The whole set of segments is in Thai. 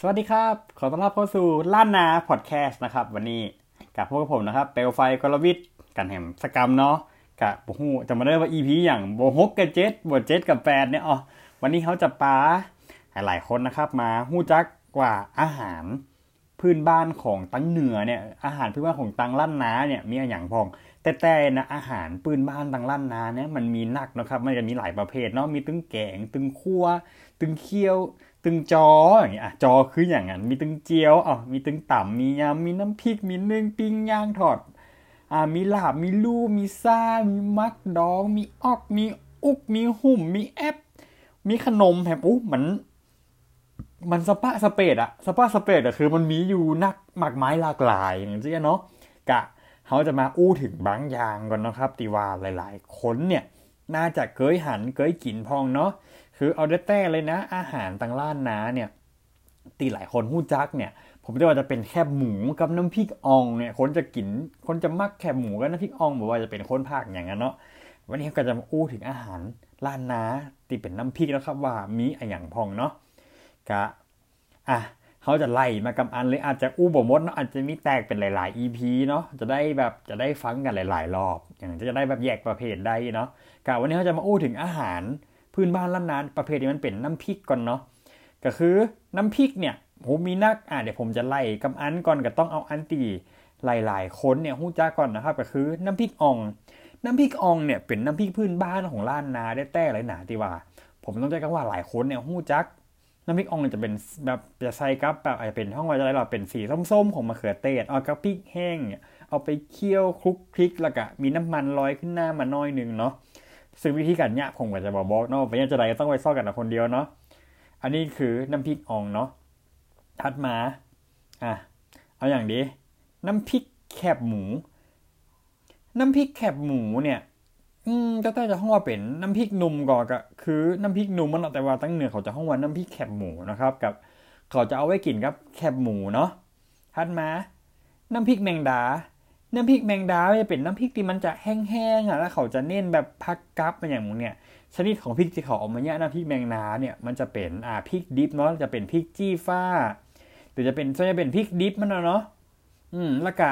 สวัสดีครับ ขอต้อนรับเข้าสู่ล้านนาพอดแคสต์นะครับ วันนี้กับพวกผมนะครับ เปลวไฟกลวิทย์กันแหมสกรรมเนาะกับโอ้โหจะมาได้ว่า EP อย่างโบฮกกับเจ็ดบวเจ็ดกับแปดเนี่ยอ๋อวันนี้เขาจะปาหลายคนนะครับ มาหู้จักกว่าอาหารพื้นบ้านของตังเหนือเนี่ยอาหารพื้นบ้านของตังล้านนาเนี่ยมีอย่างพอง แต่แต่นะอาหารปืนบ้านตังล้านนาเนี่ยมันมีนักนะครับ มันจะมีหลายประเภทเนาะมีตึงแกงตึงคั่วตึงเคี่ยว ตึงจออย่างเงี้ยจอคืออย่างนั้น มีตึงเจียวอ๋อมีตึงต่ำมียำมีน้ำพริก มีนึ่งปิ้งย่างทอดอ่ามีลาบมีลู่มีซ่า มีมักดอง มีออก มีอุก มีหุ่ม มีแอป มีขนมแฮมอู้มัน มันสปะสเปดอะสปะสเปดอะคือมันมีอยู่นักหมากไม้หลากหลายอย่างเงี้ยเนาะกะเขาจะมาอู้ถึงบางอย่างก่อนนะครับตีว่าหลาย ๆ คนเนี่ย น่าจะเคยหันเคยกินพองเนาะคือเอาได้แต่เลยนะ อาหารต่างล้านนาเนี่ยตีหลายคนหู้จักเนี่ย ผมจะว่าจะเป็นแคบหมูกับน้ำพริกอ่องเนี่ยคนจะกินคนจะมักแคบหมูกับน้ำพริกอ่องบอกว่าจะเป็นคนภาคอย่างนั้นเนาะวันนี้ก็จะมาอู้ถึงอาหารล้านนาตีเป็นน้ำพริกแล้วครับว่ามีอะไรอย่างพองเนาะกะอะ เขาจะไล่มากำอันเลยอาจจะอู้บ่มดเนาะอาจจะมีแตกเป็นหลาย ๆ EP เนาะจะได้แบบจะได้ฟังกันหลาย ๆ รอบ อย่างจะได้แบบแยกประเภทได้เนาะกะวันนี้เขาจะมาอู้ถึงอาหารพื้นบ้านล้านนาประเภทที่มันเป็นน้ำพริกก่อนเนาะก็คือน้ำพริกเนี่ยผมมีนักอ่าเดี๋ยวผมจะไล่กำอันก่อนก็ต้องเอาอันตีหลาย ๆ คนเนี่ยหู้จ้าก่อนนะครับก็คือน้ำพริกอ่อง น้ำพริกอ่องเนี่ยเป็นน้ำพริกพื้นบ้านของล้านนาได้แต่ไรหนาที่ว่า ผมต้องใจกันว่าหลายคนเนี่ยหู้จัก น้ำพริกอ่องจะเป็นแบบจะใส่กับแบบอาจจะเป็นห้องไว้อะไรเราเป็นสีส้มๆของมะเขือเทศเอากับพริกแห้งเนี่ยเอาไปเคี่ยวคลุกคลิกแล้วก็มีน้ำมันลอยขึ้นหน้ามาน้อยหนึ่งเนาะซึ่งวิธีการเนี่ยผมก็จะบอกบอกเนาะไปยังจะไรต้องไปซ่อกันคนเดียวเนาะอันนี้คือน้ำพริกอ่องเนาะถัดมาอะเอาอย่างดี น้ำพริกแคบหมู น้ำพริกแคบหมูเนี่ย อืมก็แต่จะห้องว่าเป็นน้ำพริกนุ่มก่อนก็คือน้ำพริกนุ่มมันแต่ว่าตั้งเหนือเขาจะห้องว่าน้ำพริกแคบหมูนะครับกับ เขาจะเอาไว้กินกับแคบหมูเนาะถัดมา น้ำพริกแมงดา น้ำพริกแมงดาจะเป็นน้ำพริกที่มันจะแห้งๆอะแล้วเขาจะเน้นแบบพักกับมาอย่างมึงเนี่ยชนิดของพริกที่เขาออกมาเนี่ยน้ำพริกแมงดาเนี่ยมันจะเป็นอ่าพริกดิบเนาะจะเป็นพริกจี้ฟ้าหรือจะเป็นส่วนจะเป็นพริกดิบมันเนาะอืมแล้วก็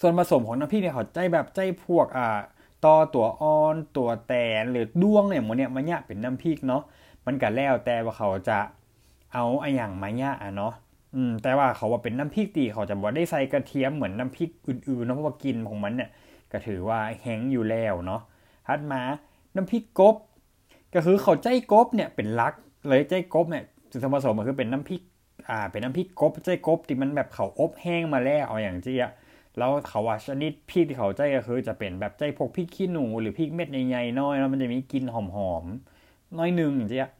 ส่วนผสมของน้ำพริกเนี่ยเขาใจแบบใจพวกอ่า ต่อตัวอ่อน ตัวแตนหรือด้วงเนี่ยมันเนี่ยมันเนี่ยเป็นน้ำพริกเนาะมันก็แล้วแต่ว่าเขาจะเอาไอ้อย่างมาเนี่ยอะเนาะอืมแต่ว่าเขาว่าเป็นน้ำพริกตีเขาจะบอกได้ใส่กระเทียมเหมือนน้ำพริกอื่นๆนะเพราะว่ากินของมันเนี่ยก็ถือว่าแห้งอยู่แล้วเนาะทัดมาน้ำพริกกบ ก็คือเขาใจกบเนี่ยเป็นลักเลยใจกบเนี่ยจุดผสมมันคือเป็นน้ำพริกอ่าเป็นน้ำพริกกบใจกบที่มันแบบเขาอบแห้งมาแล้วเอาอย่างเจี๊ย แล้วเขาว่าชนิดพริกที่เขาใจก็คือ จะเป็นแบบใจพวกพริกขี้หนูหรือพริกเม็ดใหญ่ๆน้อยแล้วมันจะมีกลิ่นหอมๆน้อยหนึ่งเจี๊ย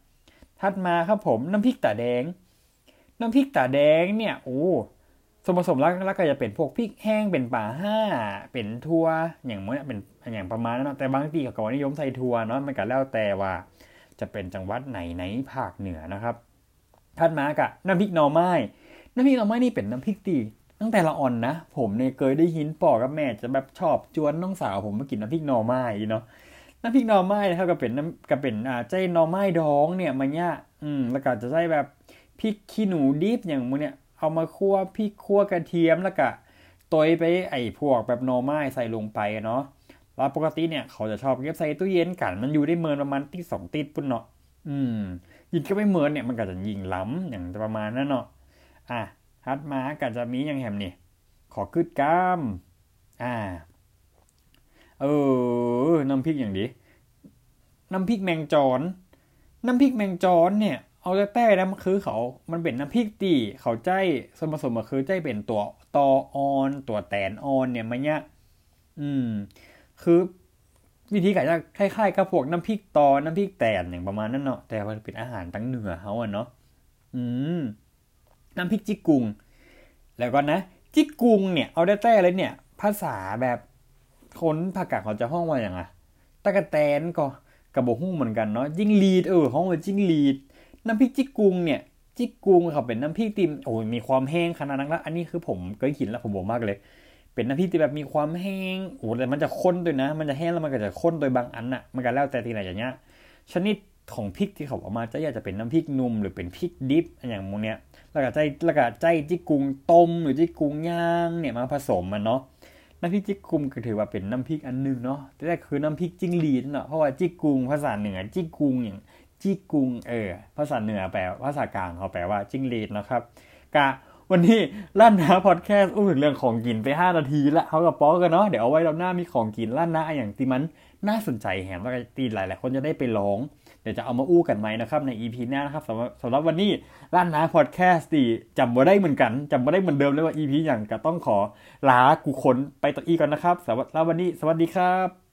ทัดมาครับผมน้ำพริกตาแดง น้ำพริกตาแดงเนี่ยโอ้ส่วนผสมแล้วก็จะเป็นพวกพริกแห้งเป็นป่าห้า เป็นทั่วอย่างเมื่อเป็นอย่างประมาณนั้นแต่บางทีเขาก็นิยมใส่ทั่วเนาะมันก็แล้วแต่ว่า จะเป็นจังหวัดไหนในภาคเหนือนะครับท่านมากะน้ำพริกหน่อไม้น้ำพริกหน่อไม้นี่เป็นน้ำพริกตี ตั้งแต่ละอ่อนนะ ผมเนี่ยเคยได้ยินปอกับแม่จะแบบชอบจวนน้องสาวผมมากินน้ำพริกหน่อไม้เนาะน้ำพริกหน่อไม้นะครับก็เป็นน้ำก็เป็นอ่าใจหน่อไม้ดองเนี่ยมันเนี่ยอืมแล้วก็จะใช้แบบพริกขี้หนูดิบอย่างมึงเนี่ยเอามาคั่วพริกคั่วกระเทียมแล้วก็ตอยไปไอ้พวกแบบหน่อไม้ใส่ลงไปเนาะแล้วปกติเนี่ยเขาจะชอบเก็บใส่ตู้เย็นกันมันอยู่ได้เมินประมาณที่สองติดปุ่นเนาะอืมยิงก็ไม่เมินเนี่ยมันก็จะยิงล้ำอย่างประมาณนั้นเนาะอะ ฮัดมาก็จะมีอย่างแหมนี่ ขอคืดกล้าม อ่า เออ น้ำพริกอย่างดีน้ำพริกแมงจอน น้ำพริกแมงจอนเนี่ย เอาแต่แต่นะมันคือเขา มันเป็นน้ำพริกตีเขาใจส่วนผสมมันคือใจเป็นตัวตอออน ตัวแตนออนเนี่ยมันเนี่ยอืม คือวิธีการจะคล้ายๆกับพวกน้ำพริกตอ น้ำพริกแตนอย่างประมาณนั้นเนาะ แต่มันเป็นอาหารตั้งเหนือเขาอะเนาะ อืม น้ำพริกจิกกุง แล้วก็นะ จิกกุงเนี่ยเอาได้แต่เลยเนี่ย ภาษาแบบคนภาคกางเขาจะห้องว่าอย่างไรตะกะแตนก็กระบอกหุ้งเหมือนกันเนาะจิ้งลีดเออห้องว่าจิ้งลีด น้ำพริกจิกกุงเนี่ยจิกกุงเขาเป็นน้ำพริกติมโอ้ยมีความแห้งขนาดนั้นแล้วอันนี้คือผมเคยกินแล้วผมบอกมากเลย เป็นน้ำพริกที่แบบมีความแห้งโอ้แต่มันจะข้นด้วยนะ มันจะแห้งแล้วมันก็จะข้นโดยบางอันน่ะ มันก็แล้วแต่ที่ไหนอย่างเงี้ยชนิด ของพริกที่เขาออกมาจะอยากจะเป็นน้ำพริกหนุ่มหรือเป็นพริกดิบอย่างหมู่เนี้ยแล้วก็ใจแล้วก็ใจจิกกุงต้มหรือจิกกุงย่างเนี่ยมาผสมมันเนาะน้ำพริกจิกกุงก็ถือว่าเป็นน้ำพริกอันนึงเนาะแต่แรกคือน้ำพริกจิ้งหรีดเนาะเพราะว่าจิกกุงภาษาเหนือจิกกุงอย่างจิกกุงเออภาษาเหนือแปลภาษากลางเขาแปลว่าจิ้งหรีดนะครับกะวันนี้ล้านนาพอดแคสต์อู้ถึงเรื่องของกินไป 5 นาทีละเขากับป๊อกกันเนาะเดี๋ยวเอาไว้รอบหน้ามีของกินล้านนาอย่างที่มันน่าสนใจแหมว่าตีหลายๆคนจะได้ไปลอง เดี๋ยวจะเอามาอู้กันไหมนะครับใน EP หน้านะครับสำหรับสำหรับวันนี้ล้านนาพอดแคสต์ดีจำบ่ได้เหมือนกันจำบ่ได้เหมือนเดิมเลยว่า EP อย่างก็ต้องขอลากูคนไปต่ออีก่อนนะครับสำหรับวันนี้ สวัสดีครับ